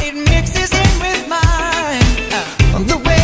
it mixes in with mine. Uh, the way